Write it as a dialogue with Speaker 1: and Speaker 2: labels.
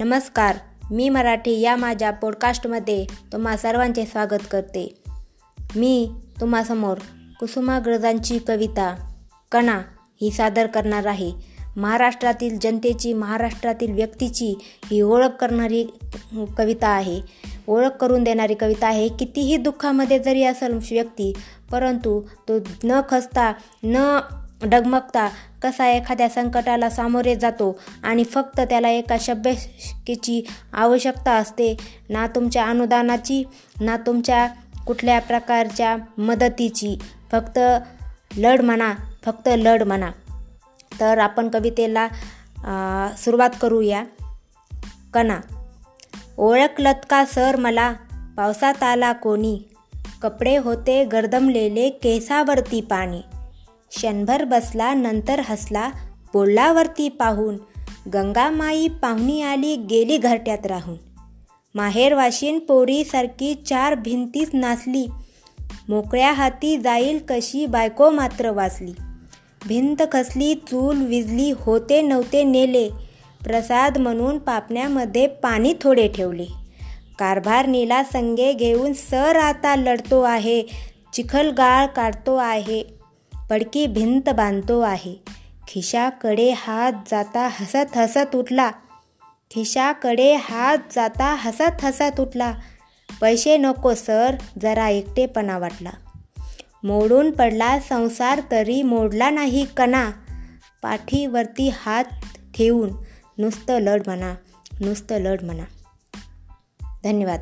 Speaker 1: नमस्कार मी मराठी या माझ्या पॉडकास्टमध्ये तुम्हा सर्वांचे स्वागत करते. मी तुम्हासमोर कुसुमाग्रजांची कविता कणा ही सादर करणार आहे. महाराष्ट्रातील जनतेची महाराष्ट्रातील व्यक्तीची ही ओळख करणारी कविता आहे. ओळख करून देणारी कविता आहे. कितीही दुःखामध्ये जरी असेल व्यक्ती परंतु तो न खसता न डगमगता कसा एखाद्या संकटाला सामोरे जातो आणि फक्त त्याला एका शब्दकीची आवश्यकता असते ना तुमच्या अनुदानाची ना तुमच्या कुठल्या प्रकारच्या मदतीची. फक्त लढ म्हणा फक्त लढ म्हणा. तर आपण कवितेला सुरुवात करूया. कणा ओळखलत का सर मला? पावसात आला कोणी? कपडे होते गर्दमलेले केसावरती पाणी. क्षणभर बसला नंतर हसला बोललावरती पाहून गंगामाई पाहुणी आली गेली घरट्यात राहून. माहेरवाशीन पोरीसारखी चार भिंतीच नाचली. मोकळ्या हाती जाईल कशी बायको मात्र वाचली. भिंत खसली चूल विजली होते नव्हते नेले. प्रसाद म्हणून पापण्यामध्ये पाणी थोडे ठेवले. कारभार नीला संगे घेऊन सर आता लढतो आहे. चिखलगाळ काढतो आहे. पडकी भिंत बांधतो आहे. खिशाकडे हात जाता हसत हसत उठला. खिशाकडे हात जाता हसत हसत उठला. पैसे नको सर जरा एकटेपणा वाटला. मोडून पडला संसार तरी मोडला नाही कणा. पाठीवरती हात ठेवून नुसतं लढ म्हणा नुसतं लढ म्हणा. धन्यवाद.